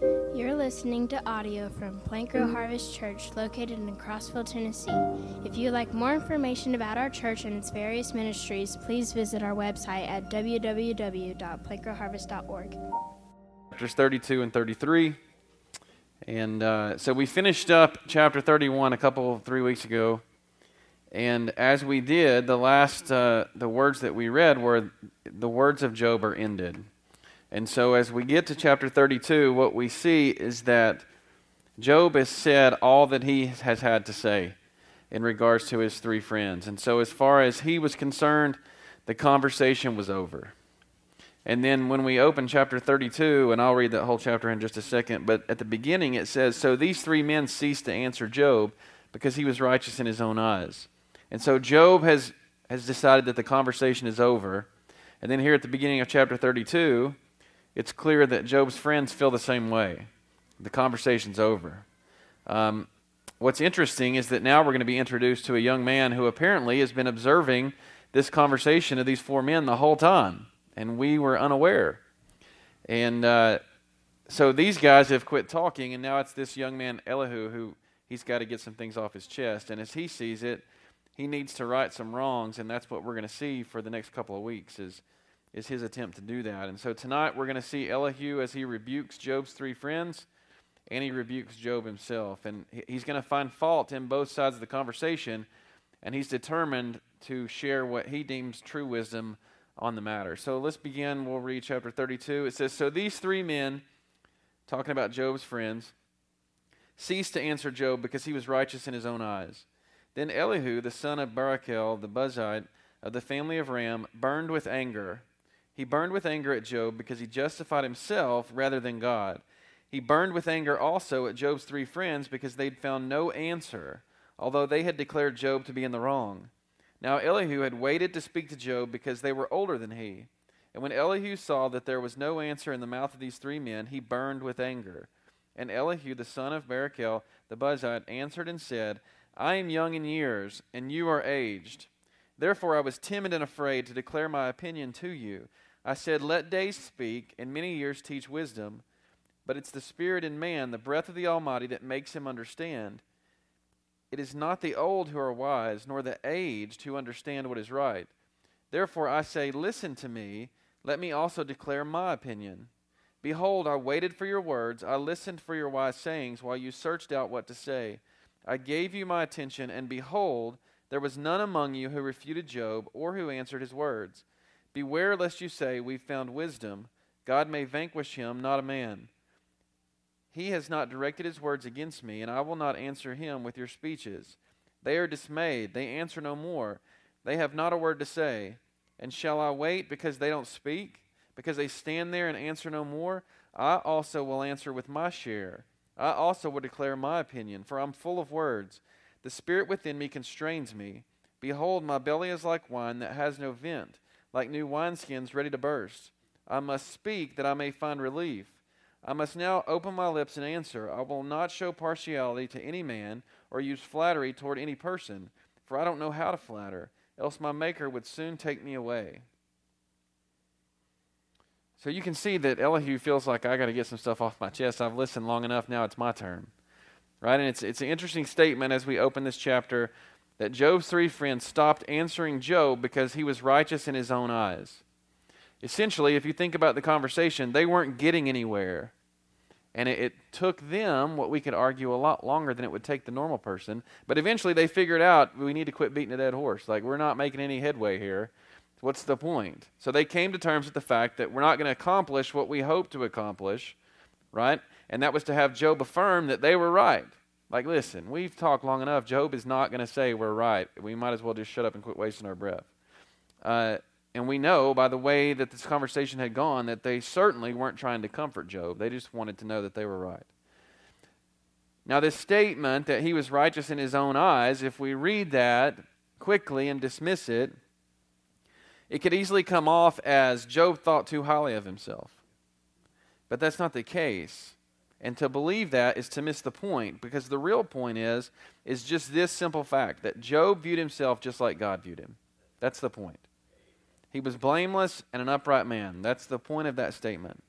You're listening to audio from Plank Row Harvest Church located in Crossville, Tennessee. If you'd like more information about our church and its various ministries, please visit our website at www.plankrowharvest.org. Chapters 32 and 33. And uh, so we finished up chapter 31 a couple, three weeks ago. And as we did, the last, uh, the words that we read were the words of Job are ended. And so as we get to chapter 32, what we see is that Job has said all that he has had to say in regards to his three friends. And so, as far as he was concerned, the conversation was over. And then when we open chapter 32, and I'll read that whole chapter in just a second, but at the beginning it says, So these three men ceased to answer Job because he was righteous in his own eyes. And so Job has, has decided that the conversation is over. And then here at the beginning of chapter 32, it's clear that Job's friends feel the same way. The conversation's over. Um, what's interesting is that now we're going to be introduced to a young man who apparently has been observing this conversation of these four men the whole time, and we were unaware. And uh, so these guys have quit talking, and now it's this young man, Elihu, who he's got to get some things off his chest. And as he sees it, he needs to right some wrongs, and that's what we're going to see for the next couple of weeks is, is his attempt to do that. And so tonight we're going to see Elihu as he rebukes Job's three friends, and he rebukes Job himself. And he's going to find fault in both sides of the conversation, and he's determined to share what he deems true wisdom on the matter. So let's begin. We'll read chapter 32. It says, So these three men, talking about Job's friends, ceased to answer Job because he was righteous in his own eyes. Then Elihu, the son of Barachel, the Buzite, of the family of Ram, burned with anger. He burned with anger at Job because he justified himself rather than God. He burned with anger also at Job's three friends because they'd found no answer, although they had declared Job to be in the wrong. Now Elihu had waited to speak to Job because they were older than he. And when Elihu saw that there was no answer in the mouth of these three men, he burned with anger. And Elihu, the son of Barachel, the Buzite, answered and said, I am young in years, and you are aged. Therefore I was timid and afraid to declare my opinion to you. I said, Let days speak, and many years teach wisdom. But it's the Spirit in man, the breath of the Almighty, that makes him understand. It is not the old who are wise, nor the aged who understand what is right. Therefore I say, Listen to me, let me also declare my opinion. Behold, I waited for your words, I listened for your wise sayings, while you searched out what to say. I gave you my attention, and behold, there was none among you who refuted Job or who answered his words. Beware lest you say, We've found wisdom. God may vanquish him, not a man. He has not directed his words against me, and I will not answer him with your speeches. They are dismayed, they answer no more. They have not a word to say. And shall I wait because they don't speak? Because they stand there and answer no more? I also will answer with my share. I also will declare my opinion, for I'm full of words. The spirit within me constrains me. Behold, my belly is like wine that has no vent, like new wineskins ready to burst. I must speak that I may find relief. I must now open my lips and answer. I will not show partiality to any man or use flattery toward any person, for I don't know how to flatter, else my Maker would soon take me away. So you can see that Elihu feels like I got to get some stuff off my chest. I've listened long enough. Now it's my turn. Right? And it's, it's an interesting statement as we open this chapter that Job's three friends stopped answering Job because he was righteous in his own eyes. Essentially, if you think about the conversation, they weren't getting anywhere. And it, it, took them what we could argue a lot longer than it would take the normal person. But eventually they figured out we need to quit beating a dead horse. Like, we're not making any headway here. What's the point? So they came to terms with the fact that we're not going to accomplish what we hope to accomplish, right? And that was to have Job affirm that they were right. Like, listen, we've talked long enough. Job is not going to say we're right. We might as well just shut up and quit wasting our breath. Uh, and we know by the way that this conversation had gone that they certainly weren't trying to comfort Job. They just wanted to know that they were right. Now, this statement that he was righteous in his own eyes, if we read that quickly and dismiss it, it could easily come off as Job thought too highly of himself. But that's not the case. And to believe that is to miss the point because the real point is is just this simple fact that Job viewed himself just like God viewed him. That's the point. He was blameless and an upright man. That's the point of that statement.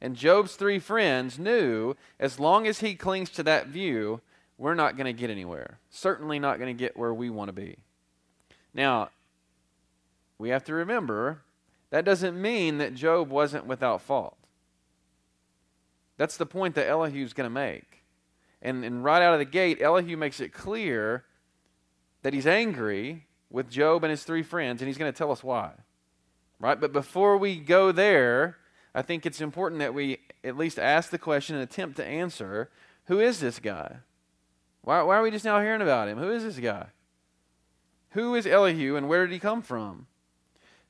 And Job's three friends knew as long as he clings to that view, we're not going to get anywhere. Certainly not going to get where we want to be. Now, we have to remember that doesn't mean that Job wasn't without fault. That's the point that Elihu's going to make. And, and right out of the gate, Elihu makes it clear that he's angry with Job and his three friends, and he's going to tell us why. Right? But before we go there, I think it's important that we at least ask the question and attempt to answer who is this guy? Why, why are we just now hearing about him? Who is this guy? Who is Elihu and where did he come from?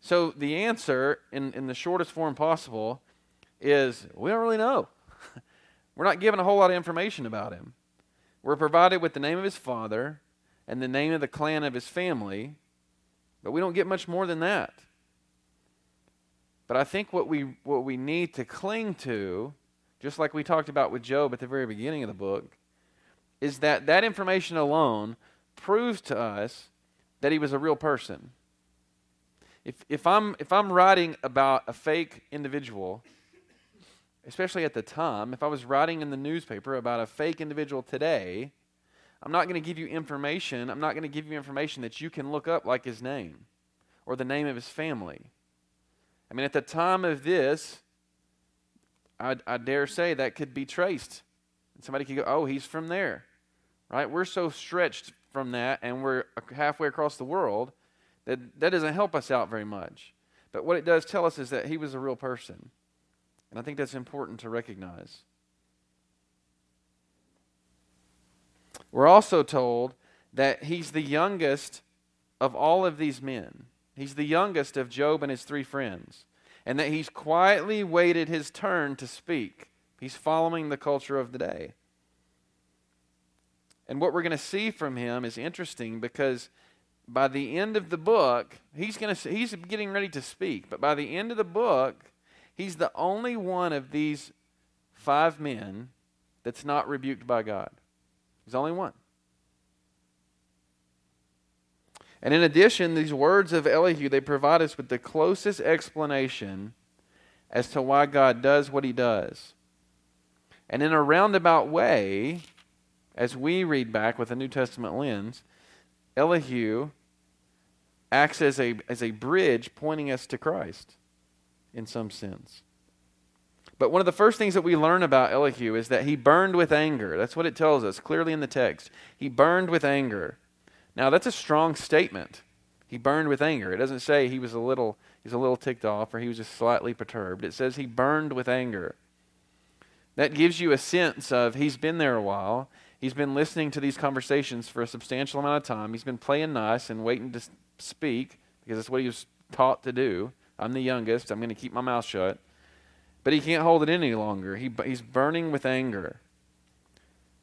So the answer, in, in the shortest form possible, is we don't really know. We're not given a whole lot of information about him. We're provided with the name of his father and the name of the clan of his family, but we don't get much more than that. But I think what we, what we need to cling to, just like we talked about with Job at the very beginning of the book, is that that information alone proves to us that he was a real person. If, if, I'm, if I'm writing about a fake individual, especially at the time, if I was writing in the newspaper about a fake individual today, I'm not going to give you information. I'm not going to give you information that you can look up like his name or the name of his family. I mean, at the time of this, I, I dare say that could be traced. And somebody could go, oh, he's from there. Right? We're so stretched from that, and we're halfway across the world, that that doesn't help us out very much. But what it does tell us is that he was a real person. And I think that's important to recognize. We're also told that he's the youngest of all of these men. He's the youngest of Job and his three friends. And that he's quietly waited his turn to speak. He's following the culture of the day. And what we're going to see from him is interesting because by the end of the book, he's going to he's getting ready to speak, but by the end of the book, he's the only one of these five men that's not rebuked by God. He's only one. And in addition, these words of Elihu, they provide us with the closest explanation as to why God does what he does. And in a roundabout way, as we read back with a New Testament lens, Elihu acts as a, as a bridge pointing us to Christ in some sense. But one of the first things that we learn about Elihu is that he burned with anger. That's what it tells us clearly in the text. He burned with anger. Now that's a strong statement. He burned with anger. It doesn't say he was a little he's a little ticked off or he was just slightly perturbed. It says he burned with anger. That gives you a sense of he's been there a while. He's been listening to these conversations for a substantial amount of time. He's been playing nice and waiting to speak because that's what he was taught to do. I'm the youngest. I'm going to keep my mouth shut. But he can't hold it any longer. He, he's burning with anger.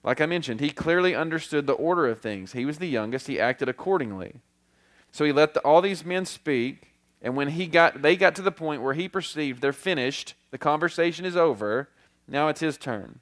Like I mentioned, he clearly understood the order of things. He was the youngest. He acted accordingly. So he let the, all these men speak. And when he got, they got to the point where he perceived they're finished, the conversation is over, now it's his turn.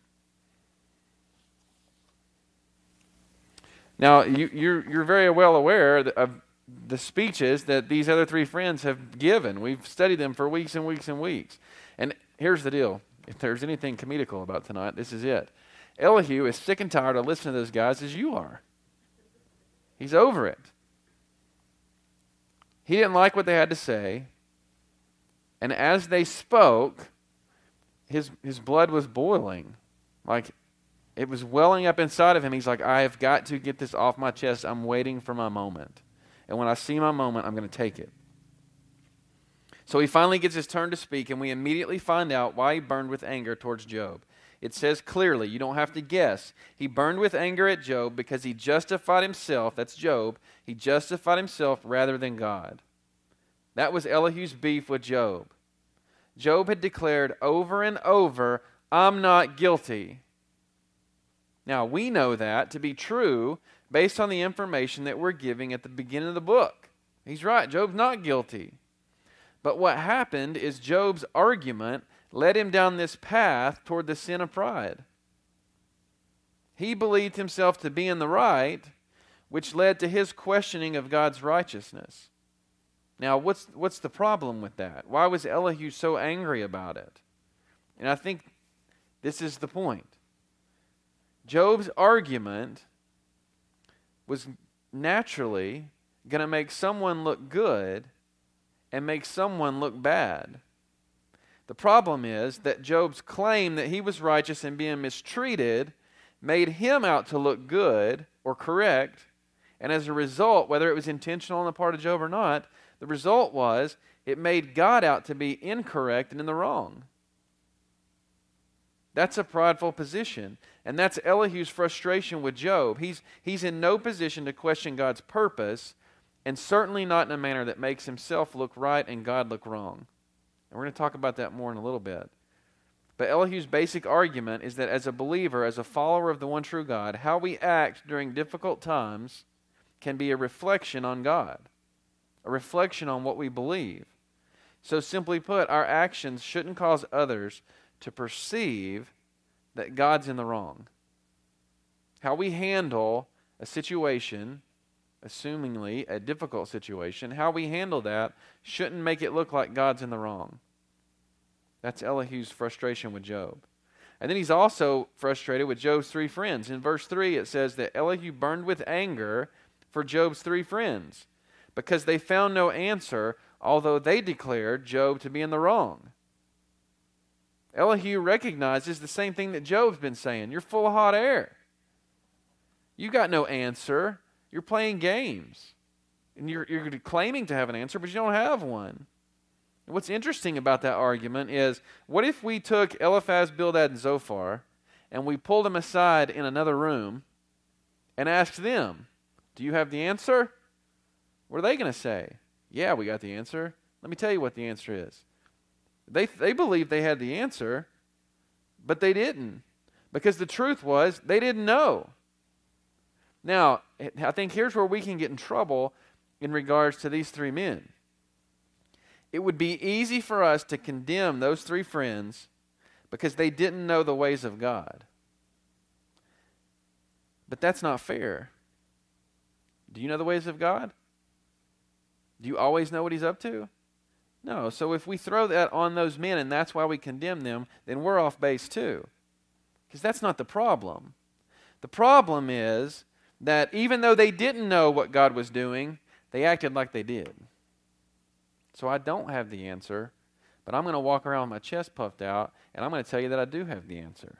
Now, you, you're, you're very well aware of the speeches that these other three friends have given. We've studied them for weeks and weeks and weeks. And here's the deal if there's anything comedical about tonight, this is it. Elihu is sick and tired of listening to those guys as you are. He's over it. He didn't like what they had to say. And as they spoke, his, his blood was boiling. Like it was welling up inside of him. He's like, I have got to get this off my chest. I'm waiting for my moment. And when I see my moment, I'm going to take it. So he finally gets his turn to speak, and we immediately find out why he burned with anger towards Job. It says clearly, you don't have to guess. He burned with anger at Job because he justified himself, that's Job, he justified himself rather than God. That was Elihu's beef with Job. Job had declared over and over, I'm not guilty. Now, we know that to be true based on the information that we're giving at the beginning of the book. He's right, Job's not guilty. But what happened is Job's argument led him down this path toward the sin of pride. He believed himself to be in the right, which led to his questioning of God's righteousness. Now, what's, what's the problem with that? Why was Elihu so angry about it? And I think this is the point. Job's argument was naturally going to make someone look good and make someone look bad. The problem is that Job's claim that he was righteous and being mistreated made him out to look good or correct. And as a result, whether it was intentional on the part of Job or not, the result was it made God out to be incorrect and in the wrong. That's a prideful position. And that's Elihu's frustration with Job. He's, he's in no position to question God's purpose, and certainly not in a manner that makes himself look right and God look wrong. And we're going to talk about that more in a little bit. But Elihu's basic argument is that as a believer, as a follower of the one true God, how we act during difficult times can be a reflection on God, a reflection on what we believe. So, simply put, our actions shouldn't cause others to perceive that God's in the wrong. How we handle a situation, assumingly a difficult situation, how we handle that shouldn't make it look like God's in the wrong. That's Elihu's frustration with Job. And then he's also frustrated with Job's three friends. In verse 3, it says that Elihu burned with anger for Job's three friends because they found no answer, although they declared Job to be in the wrong. Elihu recognizes the same thing that Job's been saying you're full of hot air. You got no answer. You're playing games. And you're, you're claiming to have an answer, but you don't have one. what's interesting about that argument is what if we took Eliphaz, Bildad, and Zophar and we pulled them aside in another room and asked them, Do you have the answer? What are they going to say? Yeah, we got the answer. Let me tell you what the answer is. They, they believed they had the answer, but they didn't. Because the truth was, they didn't know. Now, I think here's where we can get in trouble in regards to these three men. It would be easy for us to condemn those three friends because they didn't know the ways of God. But that's not fair. Do you know the ways of God? Do you always know what He's up to? No. So if we throw that on those men and that's why we condemn them, then we're off base too. Because that's not the problem. The problem is that even though they didn't know what God was doing, they acted like they did. So I don't have the answer, but I'm going to walk around with my chest puffed out and I'm going to tell you that I do have the answer.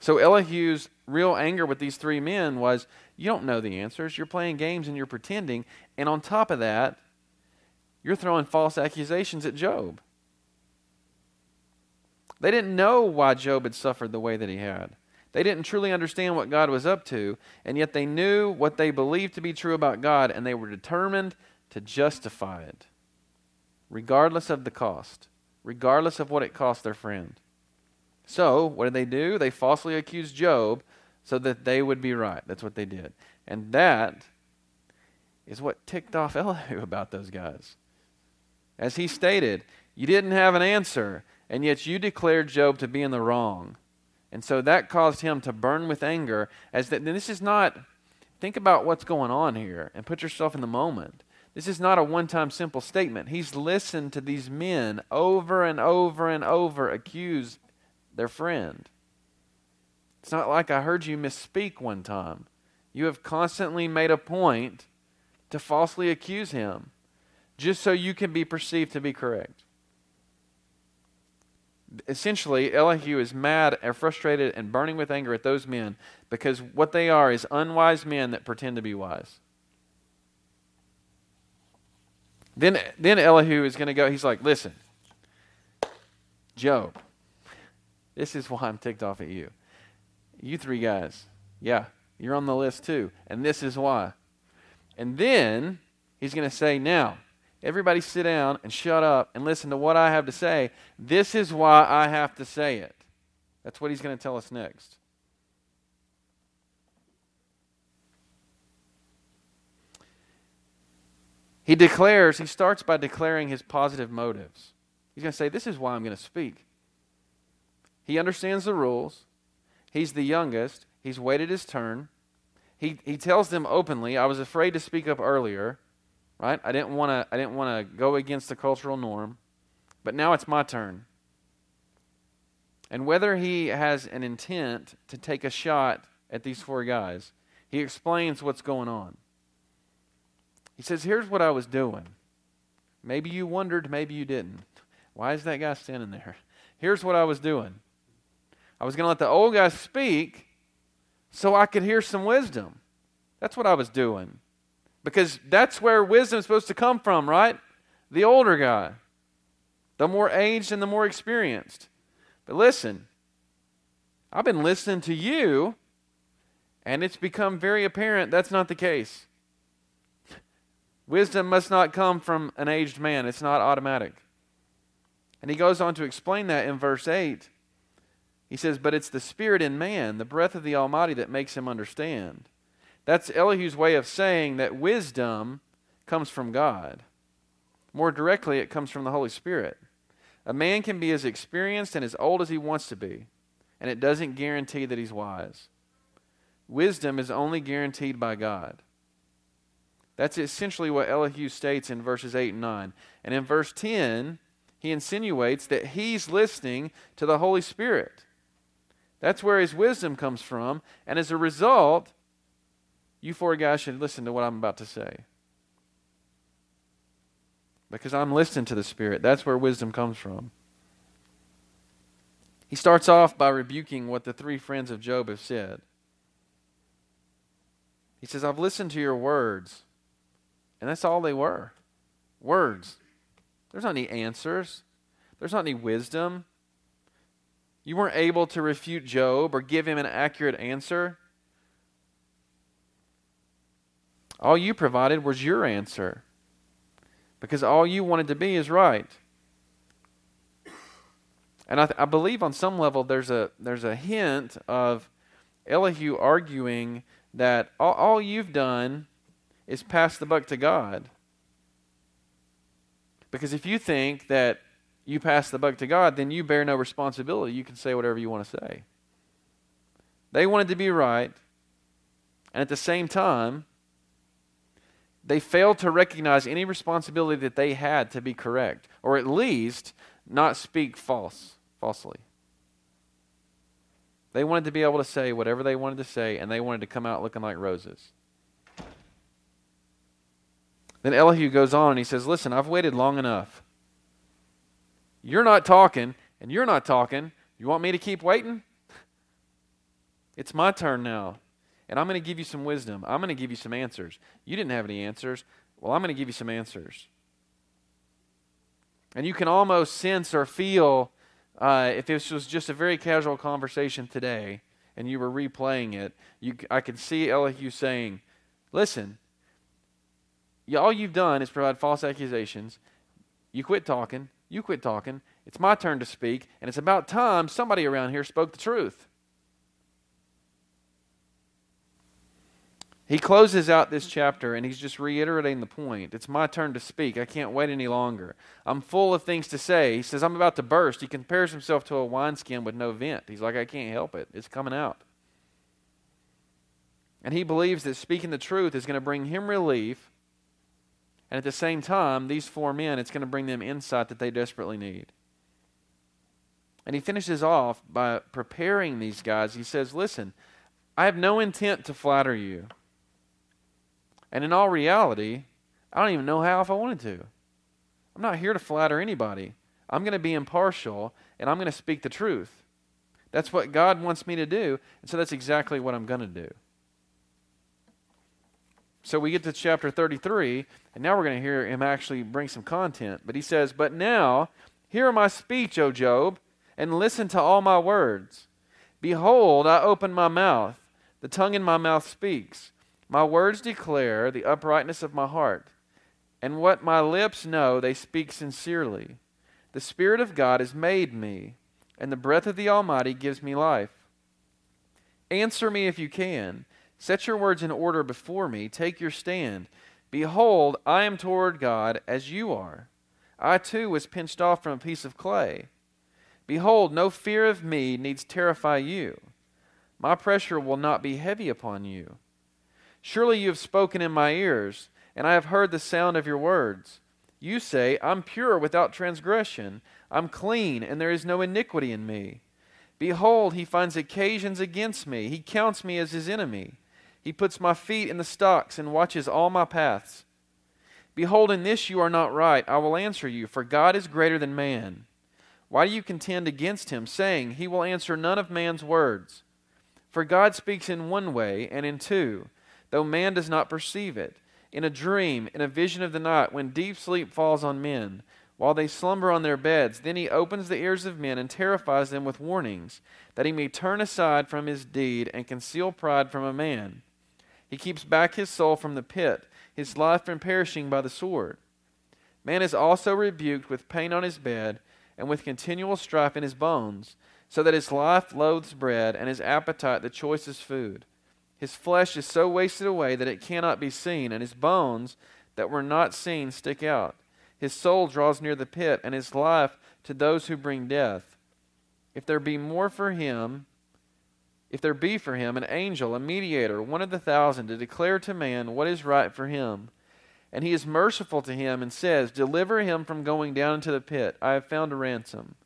So Elihu's real anger with these three men was you don't know the answers. You're playing games and you're pretending. And on top of that, you're throwing false accusations at Job. They didn't know why Job had suffered the way that he had. They didn't truly understand what God was up to, and yet they knew what they believed to be true about God, and they were determined to justify it, regardless of the cost, regardless of what it cost their friend. So, what did they do? They falsely accused Job so that they would be right. That's what they did. And that is what ticked off Elihu about those guys. As he stated, you didn't have an answer, and yet you declared Job to be in the wrong. And so that caused him to burn with anger. As that, this is not, think about what's going on here and put yourself in the moment. This is not a one time simple statement. He's listened to these men over and over and over accuse their friend. It's not like I heard you misspeak one time. You have constantly made a point to falsely accuse him just so you can be perceived to be correct. Essentially, Elihu is mad and frustrated and burning with anger at those men because what they are is unwise men that pretend to be wise. Then, then Elihu is going to go, he's like, listen, Job, this is why I'm ticked off at you. You three guys, yeah, you're on the list too. And this is why. And then he's going to say, now, Everybody sit down and shut up and listen to what I have to say. This is why I have to say it. That's what he's going to tell us next. He declares, he starts by declaring his positive motives. He's going to say, This is why I'm going to speak. He understands the rules. He's the youngest. He's waited his turn. He, he tells them openly, I was afraid to speak up earlier right? I didn't want to I didn't want to go against the cultural norm. But now it's my turn. And whether he has an intent to take a shot at these four guys, he explains what's going on. He says, Here's what I was doing. Maybe you wondered, maybe you didn't. Why is that guy standing there? Here's what I was doing I was going to let the old guy speak so I could hear some wisdom. That's what I was doing. Because that's where wisdom is supposed to come from, right? The older guy, the more aged and the more experienced. But listen, I've been listening to you, and it's become very apparent that's not the case. Wisdom must not come from an aged man, it's not automatic. And he goes on to explain that in verse 8. He says, But it's the Spirit in man, the breath of the Almighty, that makes him understand. That's Elihu's way of saying that wisdom comes from God. More directly, it comes from the Holy Spirit. A man can be as experienced and as old as he wants to be, and it doesn't guarantee that he's wise. Wisdom is only guaranteed by God. That's essentially what Elihu states in verses 8 and 9. And in verse 10, he insinuates that he's listening to the Holy Spirit. That's where his wisdom comes from. And as a result, you four guys should listen to what I'm about to say. Because I'm listening to the Spirit. That's where wisdom comes from. He starts off by rebuking what the three friends of Job have said. He says, I've listened to your words. And that's all they were words. There's not any answers, there's not any wisdom. You weren't able to refute Job or give him an accurate answer. All you provided was your answer because all you wanted to be is right. And I, th- I, believe on some level there's a, there's a hint of Elihu arguing that all, all you've done is pass the buck to God. Because if you think that you pass the buck to God, then you bear no responsibility. You can say whatever you want to say. They wanted to be right, and at the same time, they failed to recognize any responsibility that they had to be correct, or at least not speak false, falsely. They wanted to be able to say whatever they wanted to say, and they wanted to come out looking like roses. Then Elihu goes on and he says, Listen, I've waited long enough. You're not talking, and you're not talking. You want me to keep waiting? It's my turn now. And I'm going to give you some wisdom. I'm going to give you some answers. You didn't have any answers. Well, I'm going to give you some answers. And you can almost sense or feel uh, if this was just a very casual conversation today and you were replaying it, you, I could see Elihu saying, Listen, all you've done is provide false accusations. You quit talking. You quit talking. It's my turn to speak, and it's about time somebody around here spoke the truth. He closes out this chapter and he's just reiterating the point. It's my turn to speak. I can't wait any longer. I'm full of things to say. He says, I'm about to burst. He compares himself to a wineskin with no vent. He's like, I can't help it. It's coming out. And he believes that speaking the truth is going to bring him relief and at the same time, these four men, it's going to bring them insight that they desperately need. And he finishes off by preparing these guys. He says, Listen, I have no intent to flatter you. And in all reality, I don't even know how if I wanted to. I'm not here to flatter anybody. I'm going to be impartial and I'm going to speak the truth. That's what God wants me to do. And so that's exactly what I'm going to do. So we get to chapter 33, and now we're going to hear him actually bring some content. But he says, But now, hear my speech, O Job, and listen to all my words. Behold, I open my mouth, the tongue in my mouth speaks. My words declare the uprightness of my heart, and what my lips know, they speak sincerely. The Spirit of God has made me, and the breath of the Almighty gives me life. Answer me if you can Set your words in order before me. Take your stand. Behold, I am toward God as you are. I too was pinched off from a piece of clay. Behold, no fear of me needs terrify you. My pressure will not be heavy upon you. Surely you have spoken in my ears, and I have heard the sound of your words. You say, I'm pure without transgression. I'm clean, and there is no iniquity in me. Behold, he finds occasions against me. He counts me as his enemy. He puts my feet in the stocks and watches all my paths. Behold, in this you are not right. I will answer you, for God is greater than man. Why do you contend against him, saying, He will answer none of man's words? For God speaks in one way and in two, though man does not perceive it. In a dream, in a vision of the night, when deep sleep falls on men, while they slumber on their beds, then he opens the ears of men and terrifies them with warnings, that he may turn aside from his deed and conceal pride from a man. He keeps back his soul from the pit, his life from perishing by the sword. Man is also rebuked with pain on his bed and with continual strife in his bones, so that his life loathes bread and his appetite the choicest food. His flesh is so wasted away that it cannot be seen, and his bones that were not seen stick out. His soul draws near the pit, and his life to those who bring death. If there be more for him, if there be for him an angel, a mediator, one of the thousand, to declare to man what is right for him, and he is merciful to him and says, Deliver him from going down into the pit. I have found a ransom.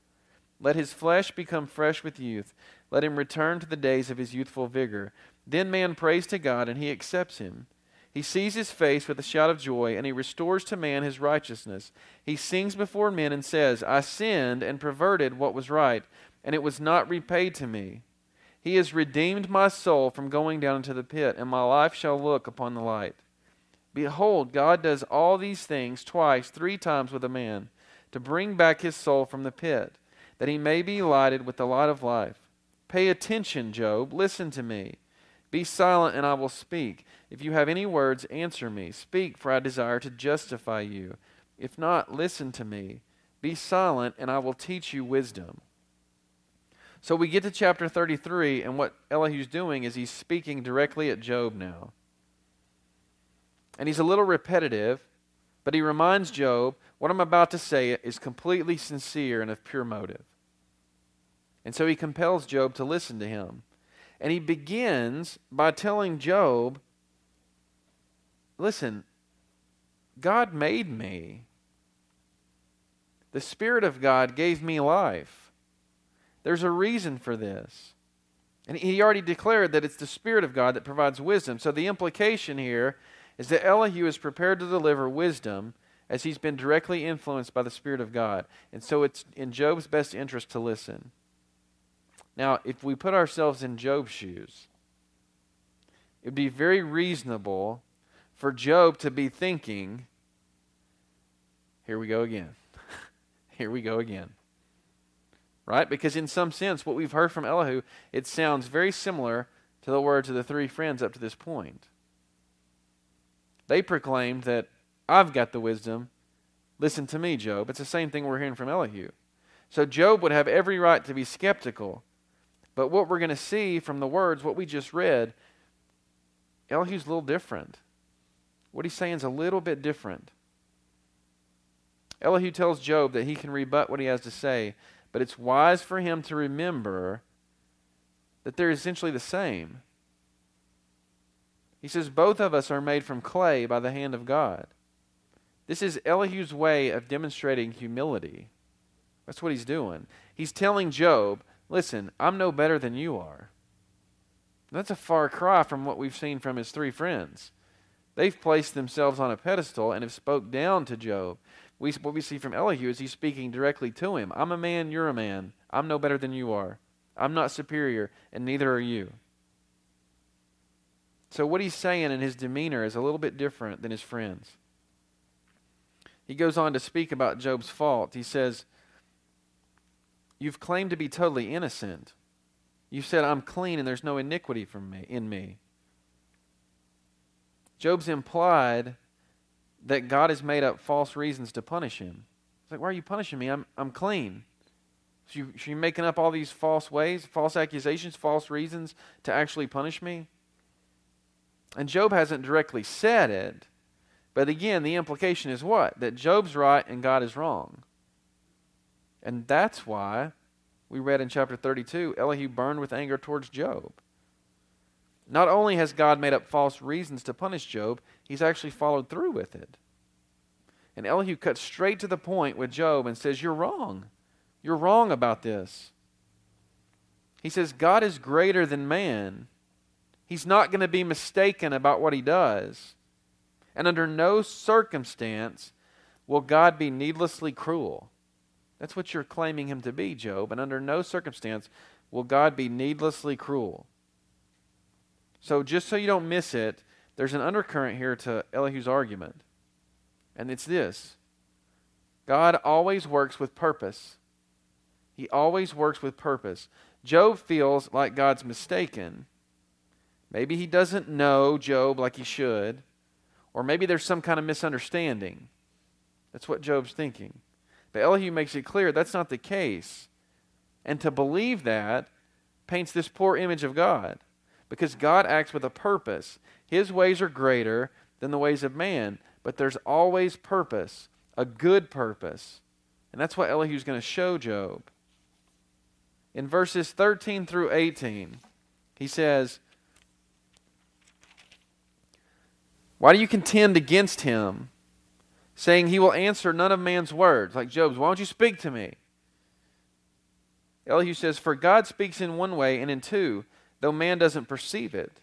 Let his flesh become fresh with youth. Let him return to the days of his youthful vigor. Then man prays to God, and he accepts him. He sees his face with a shout of joy, and he restores to man his righteousness. He sings before men and says, I sinned and perverted what was right, and it was not repaid to me. He has redeemed my soul from going down into the pit, and my life shall look upon the light. Behold, God does all these things twice, three times with a man, to bring back his soul from the pit, that he may be lighted with the light of life. Pay attention, Job. Listen to me. Be silent, and I will speak. If you have any words, answer me. Speak, for I desire to justify you. If not, listen to me. Be silent, and I will teach you wisdom. So we get to chapter 33, and what Elihu's doing is he's speaking directly at Job now. And he's a little repetitive, but he reminds Job what I'm about to say is completely sincere and of pure motive. And so he compels Job to listen to him. And he begins by telling Job, Listen, God made me. The Spirit of God gave me life. There's a reason for this. And he already declared that it's the Spirit of God that provides wisdom. So the implication here is that Elihu is prepared to deliver wisdom as he's been directly influenced by the Spirit of God. And so it's in Job's best interest to listen. Now, if we put ourselves in Job's shoes, it would be very reasonable for Job to be thinking, here we go again. here we go again. Right? Because in some sense, what we've heard from Elihu, it sounds very similar to the words of the three friends up to this point. They proclaimed that I've got the wisdom. Listen to me, Job. It's the same thing we're hearing from Elihu. So Job would have every right to be skeptical. But what we're going to see from the words, what we just read, Elihu's a little different. What he's saying is a little bit different. Elihu tells Job that he can rebut what he has to say, but it's wise for him to remember that they're essentially the same. He says, Both of us are made from clay by the hand of God. This is Elihu's way of demonstrating humility. That's what he's doing. He's telling Job, Listen, I'm no better than you are. That's a far cry from what we've seen from his three friends. They've placed themselves on a pedestal and have spoke down to Job. We, what we see from Elihu is he's speaking directly to him. I'm a man, you're a man. I'm no better than you are. I'm not superior, and neither are you. So, what he's saying in his demeanor is a little bit different than his friends. He goes on to speak about Job's fault. He says, You've claimed to be totally innocent. You said, I'm clean and there's no iniquity from me, in me. Job's implied that God has made up false reasons to punish him. It's like, why are you punishing me? I'm, I'm clean. So, you, so you're making up all these false ways, false accusations, false reasons to actually punish me? And Job hasn't directly said it, but again, the implication is what? That Job's right and God is wrong. And that's why we read in chapter 32 Elihu burned with anger towards Job. Not only has God made up false reasons to punish Job, he's actually followed through with it. And Elihu cuts straight to the point with Job and says, You're wrong. You're wrong about this. He says, God is greater than man. He's not going to be mistaken about what he does. And under no circumstance will God be needlessly cruel. That's what you're claiming him to be, Job. And under no circumstance will God be needlessly cruel. So, just so you don't miss it, there's an undercurrent here to Elihu's argument. And it's this God always works with purpose. He always works with purpose. Job feels like God's mistaken. Maybe he doesn't know Job like he should, or maybe there's some kind of misunderstanding. That's what Job's thinking. But Elihu makes it clear that's not the case. And to believe that paints this poor image of God because God acts with a purpose. His ways are greater than the ways of man, but there's always purpose, a good purpose. And that's what Elihu's going to show Job. In verses 13 through 18, he says, Why do you contend against him, saying he will answer none of man's words? Like Job's, why don't you speak to me? Elihu says, For God speaks in one way and in two, though man doesn't perceive it.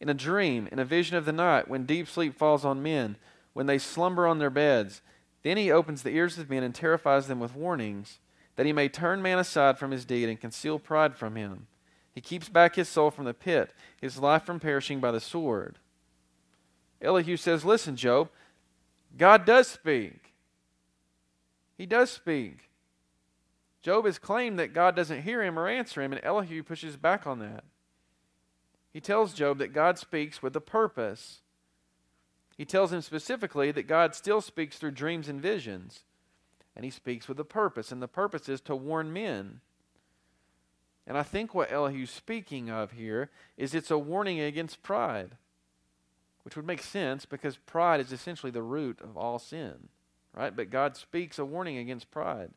In a dream, in a vision of the night, when deep sleep falls on men, when they slumber on their beds, then he opens the ears of men and terrifies them with warnings that he may turn man aside from his deed and conceal pride from him. He keeps back his soul from the pit, his life from perishing by the sword. Elihu says, Listen, Job, God does speak. He does speak. Job has claimed that God doesn't hear him or answer him, and Elihu pushes back on that. He tells Job that God speaks with a purpose. He tells him specifically that God still speaks through dreams and visions and he speaks with a purpose, and the purpose is to warn men. And I think what Elihu's speaking of here is it's a warning against pride, which would make sense because pride is essentially the root of all sin, right? But God speaks a warning against pride.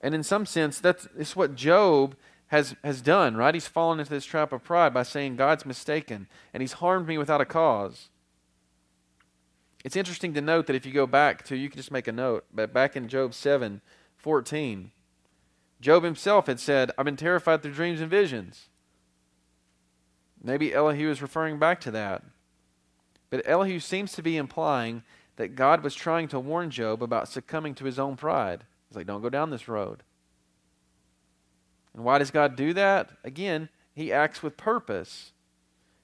And in some sense, that's, that's what Job has, has done, right? He's fallen into this trap of pride by saying, God's mistaken, and he's harmed me without a cause. It's interesting to note that if you go back to, you can just make a note, but back in Job 7 14, Job himself had said, I've been terrified through dreams and visions. Maybe Elihu is referring back to that. But Elihu seems to be implying that God was trying to warn Job about succumbing to his own pride. He's like, don't go down this road. And why does God do that? Again, he acts with purpose.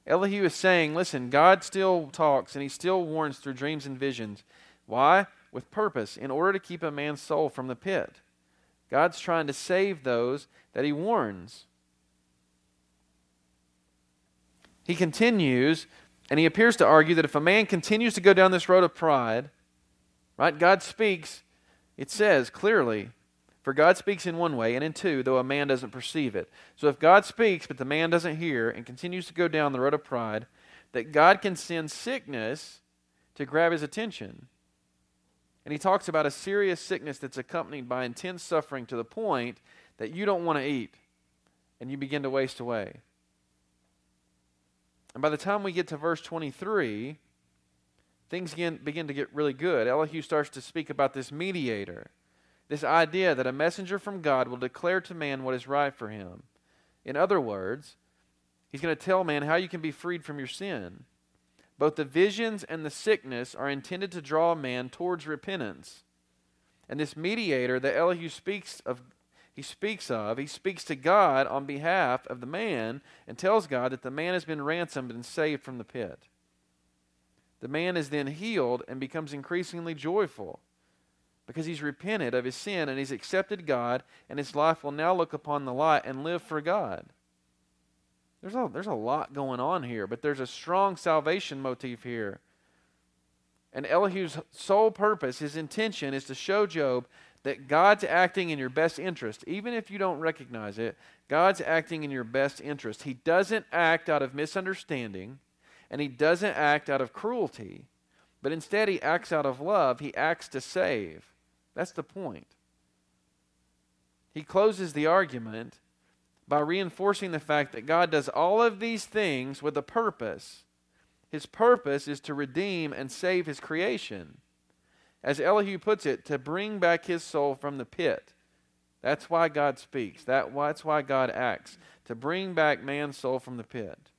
Elihu is saying, listen, God still talks and he still warns through dreams and visions. Why? With purpose, in order to keep a man's soul from the pit. God's trying to save those that he warns. He continues, and he appears to argue that if a man continues to go down this road of pride, right, God speaks, it says clearly, for God speaks in one way and in two, though a man doesn't perceive it. So if God speaks, but the man doesn't hear and continues to go down the road of pride, that God can send sickness to grab his attention. And he talks about a serious sickness that's accompanied by intense suffering to the point that you don't want to eat and you begin to waste away. And by the time we get to verse 23, things begin, begin to get really good. Elihu starts to speak about this mediator this idea that a messenger from God will declare to man what is right for him. In other words, he's going to tell man how you can be freed from your sin. Both the visions and the sickness are intended to draw man towards repentance. And this mediator that Elihu speaks of, he speaks of, he speaks to God on behalf of the man and tells God that the man has been ransomed and saved from the pit. The man is then healed and becomes increasingly joyful because he's repented of his sin and he's accepted God, and his life will now look upon the light and live for God. There's a, there's a lot going on here, but there's a strong salvation motif here. And Elihu's sole purpose, his intention, is to show Job that God's acting in your best interest. Even if you don't recognize it, God's acting in your best interest. He doesn't act out of misunderstanding, and he doesn't act out of cruelty, but instead he acts out of love. He acts to save. That's the point. He closes the argument by reinforcing the fact that God does all of these things with a purpose. His purpose is to redeem and save his creation. As Elihu puts it, to bring back his soul from the pit. That's why God speaks. That, that's why God acts. To bring back man's soul from the pit.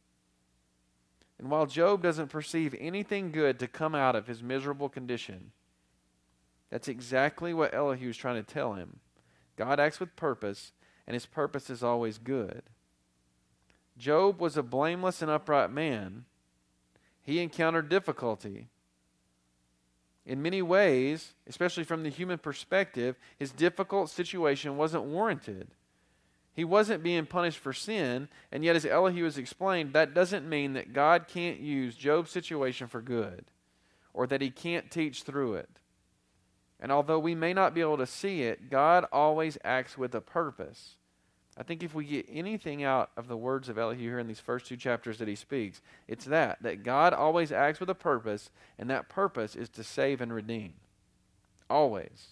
And while Job doesn't perceive anything good to come out of his miserable condition, that's exactly what Elihu is trying to tell him. God acts with purpose, and his purpose is always good. Job was a blameless and upright man. He encountered difficulty. In many ways, especially from the human perspective, his difficult situation wasn't warranted. He wasn't being punished for sin, and yet, as Elihu has explained, that doesn't mean that God can't use Job's situation for good or that he can't teach through it. And although we may not be able to see it, God always acts with a purpose. I think if we get anything out of the words of Elihu here in these first two chapters that he speaks, it's that, that God always acts with a purpose, and that purpose is to save and redeem. Always.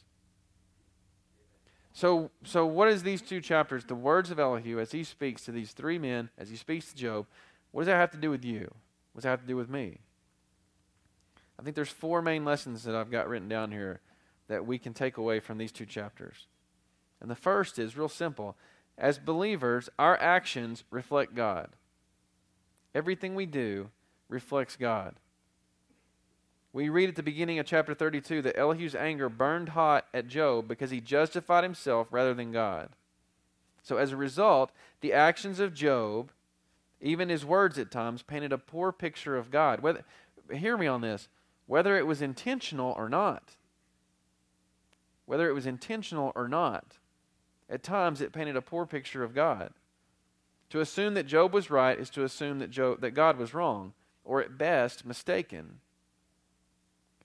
So, so what is these two chapters, the words of Elihu, as he speaks to these three men, as he speaks to Job, what does that have to do with you? What does that have to do with me? I think there's four main lessons that I've got written down here that we can take away from these two chapters. And the first is real simple as believers, our actions reflect God. Everything we do reflects God. We read at the beginning of chapter 32 that Elihu's anger burned hot at Job because he justified himself rather than God. So, as a result, the actions of Job, even his words at times, painted a poor picture of God. Whether, hear me on this whether it was intentional or not. Whether it was intentional or not. At times, it painted a poor picture of God. To assume that Job was right is to assume that, Job, that God was wrong, or at best, mistaken.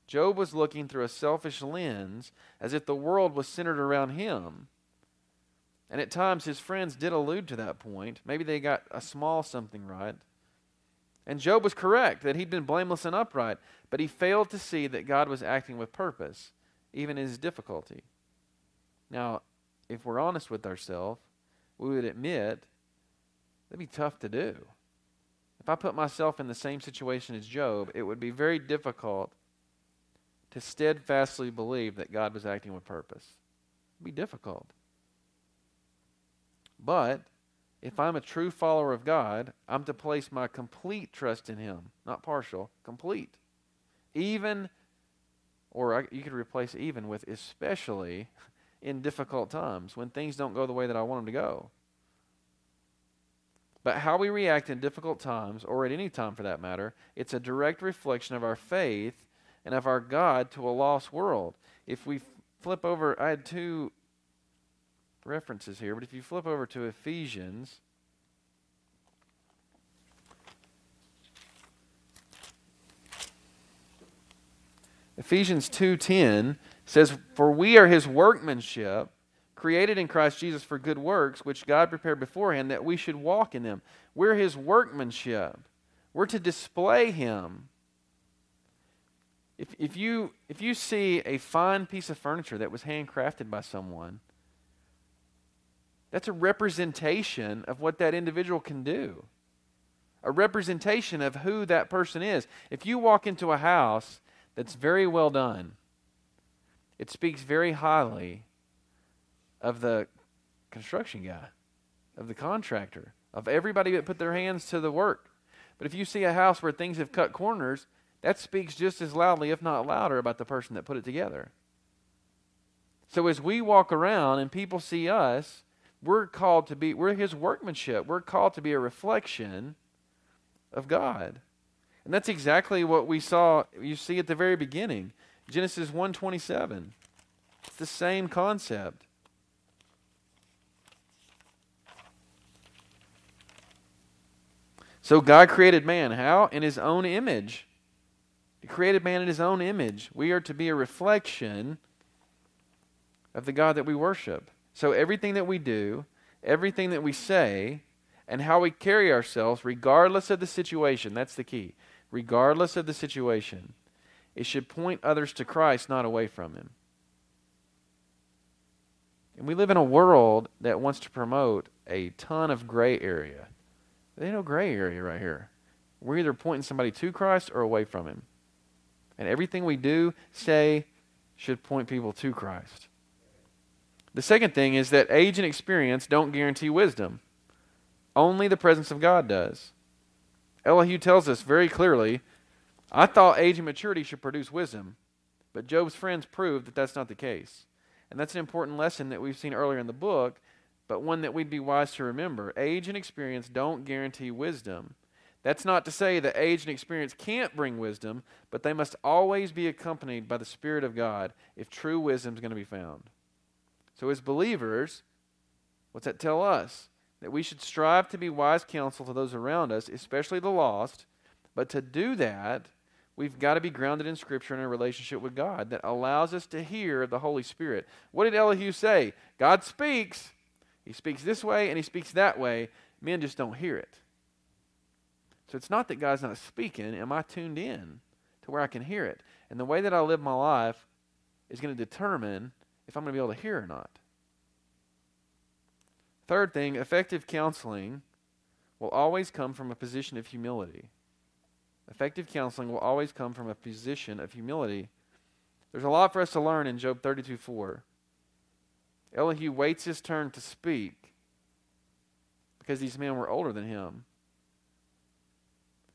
Job was looking through a selfish lens as if the world was centered around him. And at times, his friends did allude to that point. Maybe they got a small something right. And Job was correct that he'd been blameless and upright, but he failed to see that God was acting with purpose, even in his difficulty. Now, if we're honest with ourselves, we would admit that'd be tough to do. If I put myself in the same situation as Job, it would be very difficult to steadfastly believe that God was acting with purpose. It'd be difficult. But if I'm a true follower of God, I'm to place my complete trust in Him, not partial, complete. Even, or I, you could replace even with especially in difficult times when things don't go the way that I want them to go. But how we react in difficult times, or at any time for that matter, it's a direct reflection of our faith and of our God to a lost world. If we flip over, I had two references here, but if you flip over to Ephesians, Ephesians 2:10 says, For we are his workmanship, created in Christ Jesus for good works, which God prepared beforehand that we should walk in them. We're his workmanship. We're to display him. If, if, you, if you see a fine piece of furniture that was handcrafted by someone, that's a representation of what that individual can do, a representation of who that person is. If you walk into a house that's very well done, it speaks very highly of the construction guy, of the contractor, of everybody that put their hands to the work. But if you see a house where things have cut corners, that speaks just as loudly, if not louder, about the person that put it together. So as we walk around and people see us, we're called to be, we're his workmanship. We're called to be a reflection of God. And that's exactly what we saw, you see at the very beginning. Genesis 1:27. It's the same concept. So God created man how? In his own image. He created man in his own image. We are to be a reflection of the God that we worship. So everything that we do, everything that we say, and how we carry ourselves, regardless of the situation, that's the key. Regardless of the situation, it should point others to Christ, not away from Him. And we live in a world that wants to promote a ton of gray area. There ain't no gray area right here. We're either pointing somebody to Christ or away from Him. And everything we do, say, should point people to Christ. The second thing is that age and experience don't guarantee wisdom. Only the presence of God does. Elihu tells us very clearly I thought age and maturity should produce wisdom, but Job's friends proved that that's not the case. And that's an important lesson that we've seen earlier in the book, but one that we'd be wise to remember. Age and experience don't guarantee wisdom. That's not to say that age and experience can't bring wisdom, but they must always be accompanied by the Spirit of God if true wisdom is going to be found. So, as believers, what's that tell us? That we should strive to be wise counsel to those around us, especially the lost. But to do that, we've got to be grounded in Scripture and a relationship with God that allows us to hear the Holy Spirit. What did Elihu say? God speaks. He speaks this way and he speaks that way. Men just don't hear it. So it's not that God's not speaking. Am I tuned in to where I can hear it? And the way that I live my life is going to determine if I'm going to be able to hear or not. Third thing, effective counseling will always come from a position of humility. Effective counseling will always come from a position of humility. There's a lot for us to learn in Job 32 4. Elihu waits his turn to speak because these men were older than him.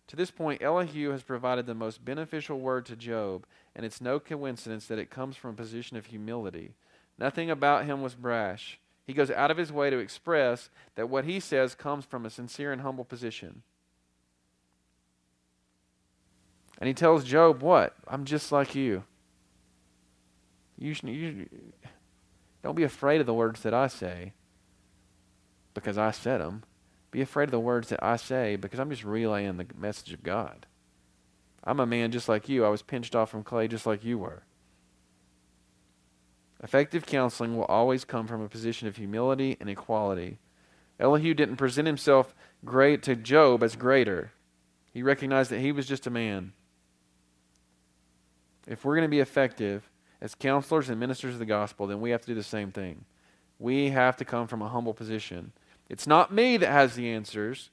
To this point, Elihu has provided the most beneficial word to Job, and it's no coincidence that it comes from a position of humility. Nothing about him was brash. He goes out of his way to express that what he says comes from a sincere and humble position. And he tells Job, What? I'm just like you. You, you don't be afraid of the words that I say because I said them. Be afraid of the words that I say because I'm just relaying the message of God. I'm a man just like you. I was pinched off from clay just like you were. Effective counseling will always come from a position of humility and equality. Elihu didn't present himself great to Job as greater. He recognized that he was just a man. If we're going to be effective as counselors and ministers of the gospel, then we have to do the same thing. We have to come from a humble position. It's not me that has the answers,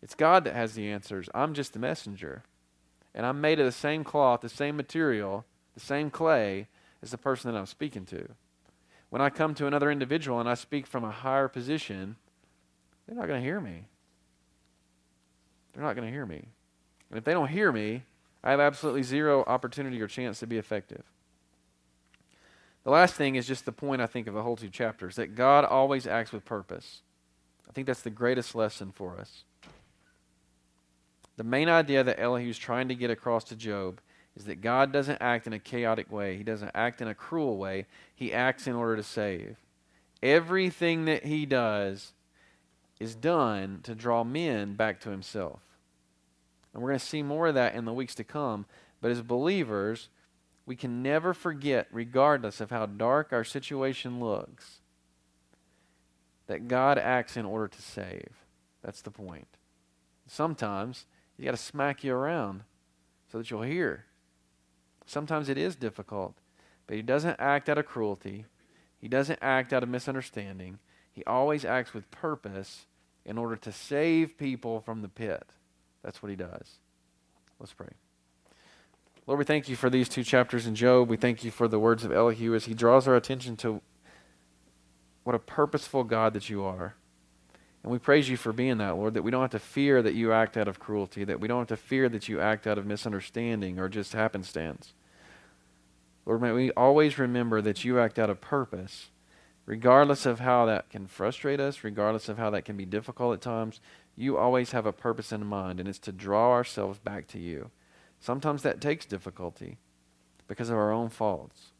it's God that has the answers. I'm just the messenger. And I'm made of the same cloth, the same material, the same clay as the person that I'm speaking to. When I come to another individual and I speak from a higher position, they're not going to hear me. They're not going to hear me. And if they don't hear me, I have absolutely zero opportunity or chance to be effective. The last thing is just the point, I think, of the whole two chapters that God always acts with purpose. I think that's the greatest lesson for us. The main idea that Elihu's trying to get across to Job is that God doesn't act in a chaotic way, He doesn't act in a cruel way. He acts in order to save. Everything that He does is done to draw men back to Himself. And we're going to see more of that in the weeks to come. But as believers, we can never forget, regardless of how dark our situation looks, that God acts in order to save. That's the point. Sometimes you got to smack you around so that you'll hear. Sometimes it is difficult, but He doesn't act out of cruelty. He doesn't act out of misunderstanding. He always acts with purpose in order to save people from the pit. That's what He does. Let's pray. Lord, we thank you for these two chapters in Job. We thank you for the words of Elihu as he draws our attention to what a purposeful God that you are. And we praise you for being that, Lord, that we don't have to fear that you act out of cruelty, that we don't have to fear that you act out of misunderstanding or just happenstance. Lord, may we always remember that you act out of purpose, regardless of how that can frustrate us, regardless of how that can be difficult at times. You always have a purpose in mind, and it's to draw ourselves back to you. Sometimes that takes difficulty because of our own faults.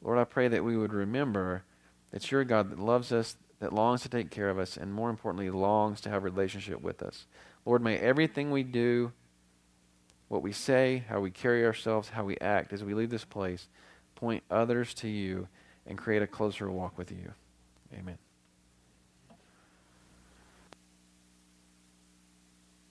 Lord, I pray that we would remember that you're a God that loves us, that longs to take care of us, and more importantly, longs to have a relationship with us. Lord, may everything we do, what we say, how we carry ourselves, how we act as we leave this place, point others to you and create a closer walk with you. Amen.